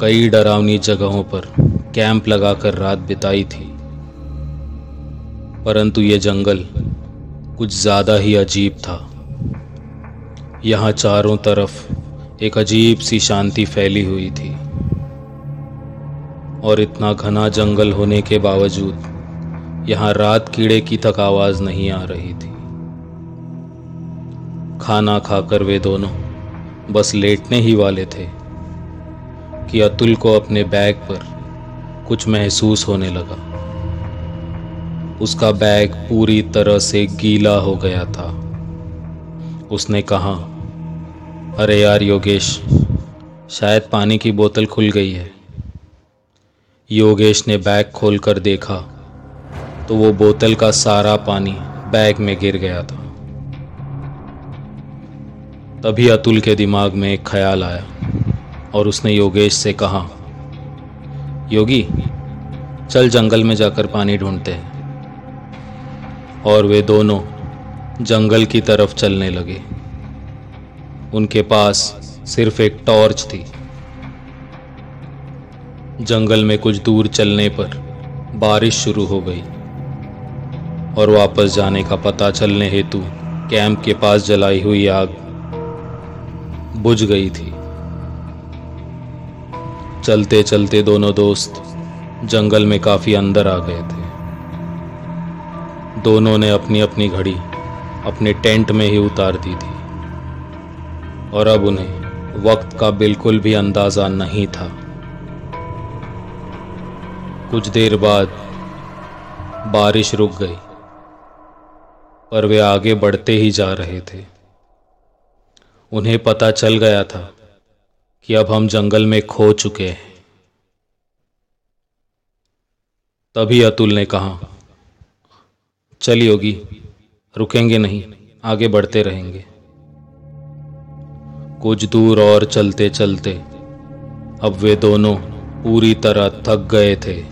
कई डरावनी जगहों पर कैंप लगाकर रात बिताई थी। परंतु ये जंगल कुछ ज़्यादा ही अजीब था। यहाँ चारों तरफ़ एक अजीब सी शांति फैली हुई थी। और इतना घना जंगल होने के बावजूद यहाँ रात कीड़े की तक आवाज़ नहीं आ रही थी। खाना खाकर वे दोनों बस लेटने ही वाले थे। कि अतुल को अपने बैग पर कुछ महसूस होने लगा। उसका बैग पूरी तरह से गीला हो गया था। उसने कहा, अरे यार योगेश, शायद पानी की बोतल खुल गई है। योगेश ने बैग खोलकर देखा तो वो बोतल का सारा पानी बैग में गिर गया था। तभी अतुल के दिमाग में एक ख्याल आया। और उसने योगेश से कहा, योगी, चल जंगल में जाकर पानी ढूंढते हैं। और वे दोनों जंगल की तरफ़ चलने लगे। उनके पास सिर्फ़ एक टॉर्च थी। जंगल में कुछ दूर चलने पर बारिश शुरू हो गई और वापस जाने का पता चलने हेतु कैंप के पास जलाई हुई आग बुझ गई थी। चलते चलते दोनों दोस्त जंगल में काफ़ी अंदर आ गए थे। दोनों ने अपनी अपनी घड़ी अपने टेंट में ही उतार दी थी। और अब उन्हें वक्त का बिल्कुल भी अंदाज़ा नहीं था। कुछ देर बाद बारिश रुक गई, पर वे आगे बढ़ते ही जा रहे थे। उन्हें पता चल गया था कि अब हम जंगल में खो चुके हैं। तभी अतुल ने कहा, चल योगी, रुकेंगे नहीं, आगे बढ़ते रहेंगे। कुछ दूर और चलते चलते, अब वे दोनों पूरी तरह थक गए थे।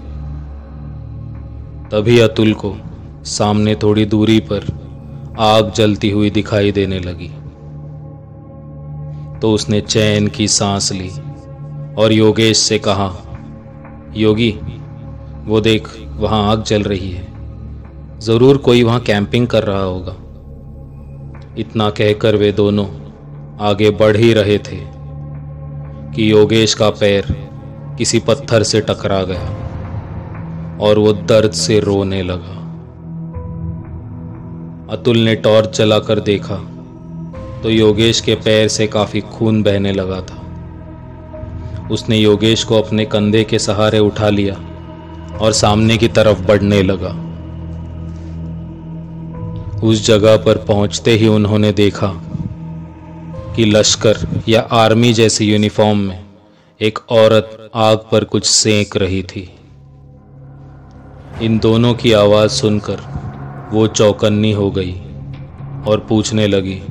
तभी अतुल को सामने थोड़ी दूरी पर आग जलती हुई दिखाई देने लगी। तो उसने चैन की सांस ली और योगेश से कहा, योगी, वो देख, वहाँ आग जल रही है। ज़रूर कोई वहाँ कैंपिंग कर रहा होगा। इतना कहकर वे दोनों आगे बढ़ ही रहे थे कि योगेश का पैर किसी पत्थर से टकरा गया और वो दर्द से रोने लगा। अतुल ने टॉर्च जलाकर देखा तो योगेश के पैर से काफ़ी खून बहने लगा था। उसने योगेश को अपने कंधे के सहारे उठा लिया और सामने की तरफ़ बढ़ने लगा। उस जगह पर पहुँचते ही उन्होंने देखा कि लश्कर या आर्मी जैसी यूनिफॉर्म में एक औरत आग पर कुछ सेंक रही थी। इन दोनों की आवाज़ सुनकर वो चौकन्नी हो गई और पूछने लगी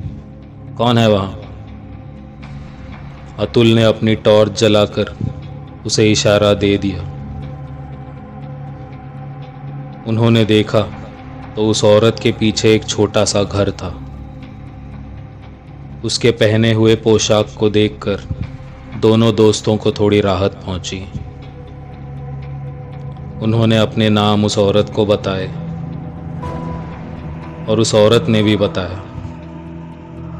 कौन है वहाँ? अतुल ने अपनी टॉर्च जलाकर उसे इशारा दे दिया। उन्होंने देखा तो उस औरत के पीछे एक छोटा सा घर था। उसके पहने हुए पोशाक को देखकर दोनों दोस्तों को थोड़ी राहत पहुँची। उन्होंने अपने नाम उस औरत को बताए और उस औरत ने भी बताया।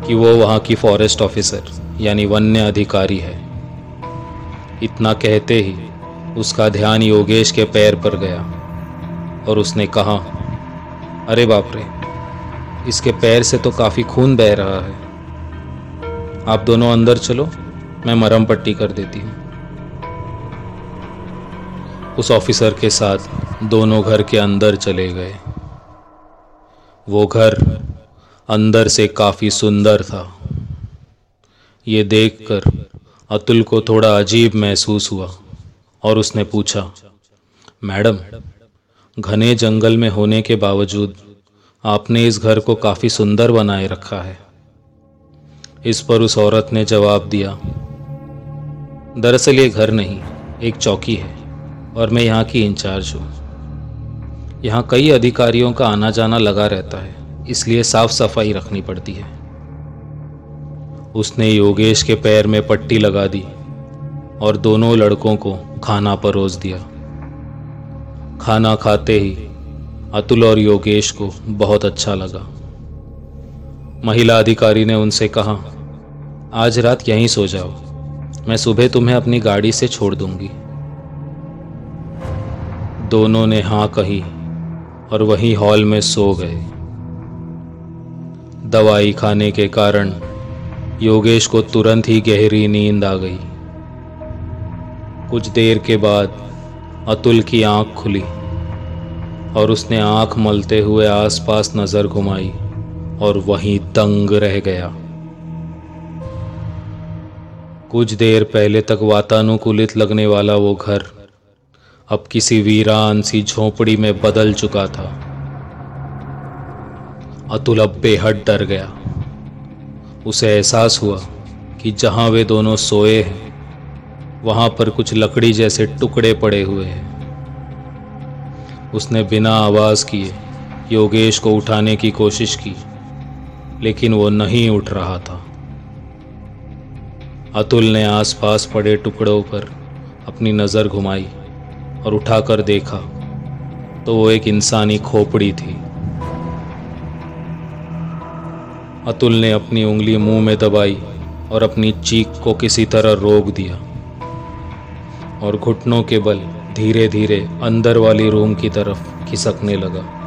कि वो वहाँ की फॉरेस्ट ऑफिसर यानी वन्य अधिकारी है। इतना कहते ही उसका ध्यान योगेश के पैर पर गया और उसने कहा, अरे बाप रे, इसके पैर से तो काफ़ी खून बह रहा है। आप दोनों अंदर चलो, मैं मरम पट्टी कर देती हूँ। उस ऑफिसर के साथ दोनों घर के अंदर चले गए। वो घर अंदर से काफ़ी सुंदर था। ये देखकर अतुल को थोड़ा अजीब महसूस हुआ और उसने पूछा, मैडम, घने जंगल में होने के बावजूद आपने इस घर को काफ़ी सुंदर बनाए रखा है? इस पर उस औरत ने जवाब दिया, दरअसल ये घर नहीं, एक चौकी है और मैं यहाँ की इंचार्ज हूँ। यहाँ कई अधिकारियों का आना जाना लगा रहता है। इसलिए साफ़ सफ़ाई रखनी पड़ती है। उसने योगेश के पैर में पट्टी लगा दी और दोनों लड़कों को खाना परोस दिया। खाना खाते ही अतुल और योगेश को बहुत अच्छा लगा। महिला अधिकारी ने उनसे कहा, आज रात यहीं सो जाओ। मैं सुबह तुम्हें अपनी गाड़ी से छोड़ दूँगी। दोनों ने हाँ कही और वहीं हॉल में सो गए। दवाई खाने के कारण योगेश को तुरंत ही गहरी नींद आ गई। कुछ देर के बाद अतुल की आँख खुली और उसने आँख मलते हुए आसपास नज़र घुमाई और वहीं दंग रह गया। कुछ देर पहले तक वातानुकूलित लगने वाला वो घर अब किसी वीरान सी झोपड़ी में बदल चुका था। अतुल अब बेहद डर गया। उसे एहसास हुआ कि जहाँ वे दोनों सोए हैं, वहाँ पर कुछ लकड़ी जैसे टुकड़े पड़े हुए हैं। उसने बिना आवाज़ किए योगेश को उठाने की कोशिश की, लेकिन वो नहीं उठ रहा था। अतुल ने आसपास पड़े टुकड़ों पर अपनी नज़र घुमाई और उठाकर देखा तो वो एक इंसानी खोपड़ी थी। अतुल ने अपनी उंगली मुँह में दबाई और अपनी चीख को किसी तरह रोक दिया। और घुटनों के बल धीरे धीरे अंदर वाली रूम की तरफ़ खिसकने लगा।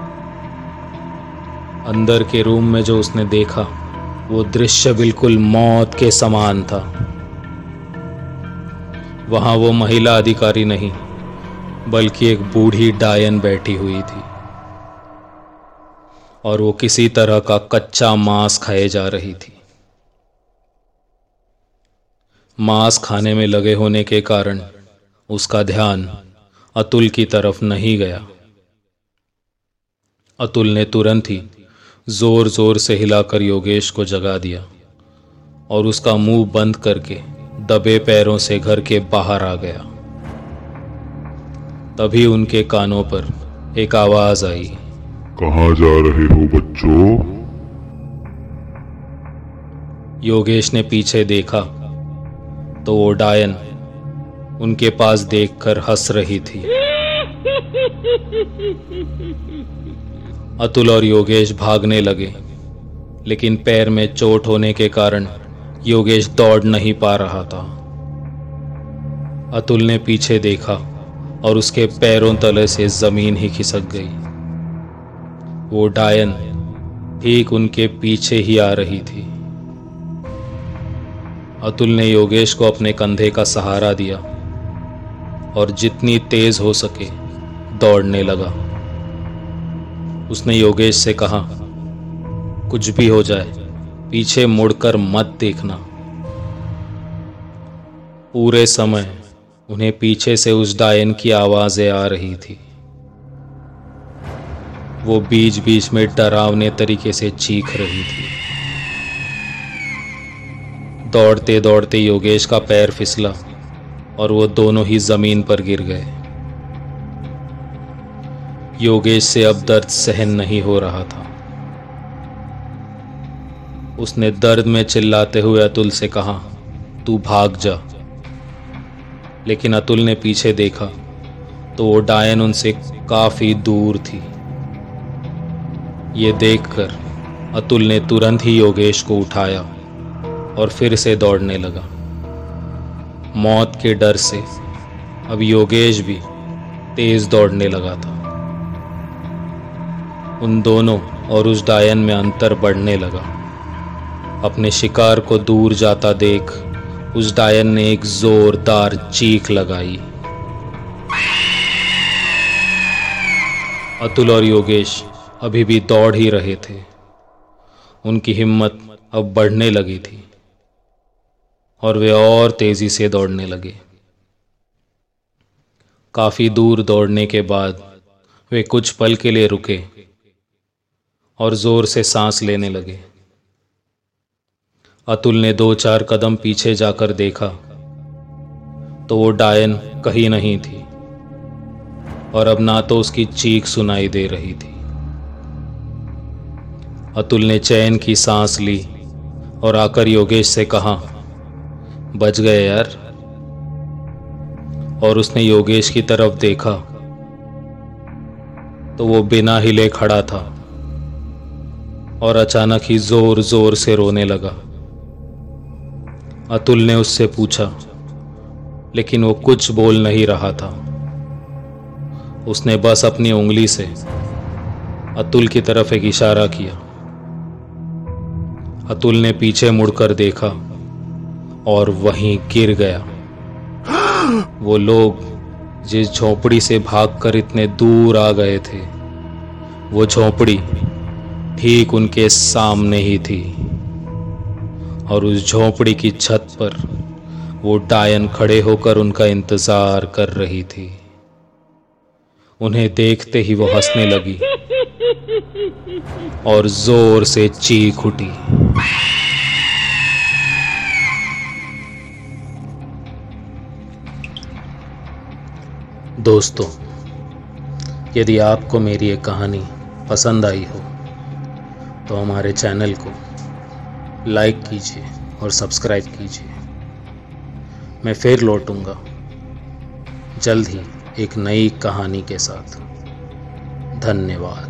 अंदर के रूम में जो उसने देखा, वो दृश्य बिल्कुल मौत के समान था। वहाँ वो महिला अधिकारी नहीं, बल्कि एक बूढ़ी डायन बैठी हुई थी। और वो किसी तरह का कच्चा मांस खाए जा रही थी। मांस खाने में लगे होने के कारण उसका ध्यान अतुल की तरफ़ नहीं गया। अतुल ने तुरंत ही ज़ोर ज़ोर से हिलाकर योगेश को जगा दिया और उसका मुँह बंद करके दबे पैरों से घर के बाहर आ गया। तभी उनके कानों पर एक आवाज़ आई। कहाँ जा रहे हो बच्चों? योगेश ने पीछे देखा तो वो डायन उनके पास देखकर हंस रही थी। अतुल और योगेश भागने लगे, लेकिन पैर में चोट होने के कारण योगेश दौड़ नहीं पा रहा था। अतुल ने पीछे देखा और उसके पैरों तले से ज़मीन ही खिसक गई। वो डायन ठीक उनके पीछे ही आ रही थी। अतुल ने योगेश को अपने कंधे का सहारा दिया और जितनी तेज हो सके दौड़ने लगा। उसने योगेश से कहा, कुछ भी हो जाए, पीछे मुड़कर मत देखना। पूरे समय उन्हें पीछे से उस डायन की आवाज़ें आ रही थी। वो बीच बीच में डरावने तरीके से चीख रही थी। दौड़ते दौड़ते योगेश का पैर फिसला और वो दोनों ही ज़मीन पर गिर गए। योगेश से अब दर्द सहन नहीं हो रहा था। उसने दर्द में चिल्लाते हुए अतुल से कहा, तू भाग जा। लेकिन अतुल ने पीछे देखा तो वो डायन उनसे काफ़ी दूर थी। ये देखकर अतुल ने तुरंत ही योगेश को उठाया और फिर से दौड़ने लगा। मौत के डर से अब योगेश भी तेज दौड़ने लगा था। उन दोनों और उस डायन में अंतर बढ़ने लगा। अपने शिकार को दूर जाता देख उस डायन ने एक जोरदार चीख लगाई। अतुल और योगेश अभी भी दौड़ ही रहे थे। उनकी हिम्मत अब बढ़ने लगी थी और वे और तेज़ी से दौड़ने लगे। काफ़ी दूर दौड़ने के बाद वे कुछ पल के लिए रुके और ज़ोर से सांस लेने लगे। अतुल ने दो चार कदम पीछे जाकर देखा तो वो डायन कहीं नहीं थी और अब ना तो उसकी चीख सुनाई दे रही थी। अतुल ने चैन की सांस ली और आकर योगेश से कहा, बच गए यार। और उसने योगेश की तरफ़ देखा तो वो बिना हिले खड़ा था और अचानक ही ज़ोर ज़ोर से रोने लगा। अतुल ने उससे पूछा, लेकिन वो कुछ बोल नहीं रहा था। उसने बस अपनी उंगली से अतुल की तरफ़ एक इशारा किया। अतुल ने पीछे मुड़कर देखा और वहीं गिर गया। वो लोग जिस झोपड़ी से भागकर इतने दूर आ गए थे, वो झोपड़ी ठीक उनके सामने ही थी और उस झोपड़ी की छत पर वो डायन खड़े होकर उनका इंतज़ार कर रही थी। उन्हें देखते ही वो हंसने लगी। और ज़ोर से चीख उठी। दोस्तों, यदि आपको मेरी ये कहानी पसंद आई हो तो हमारे चैनल को लाइक कीजिए और सब्सक्राइब कीजिए। मैं फिर लौटूँगा जल्द ही एक नई कहानी के साथ। धन्यवाद।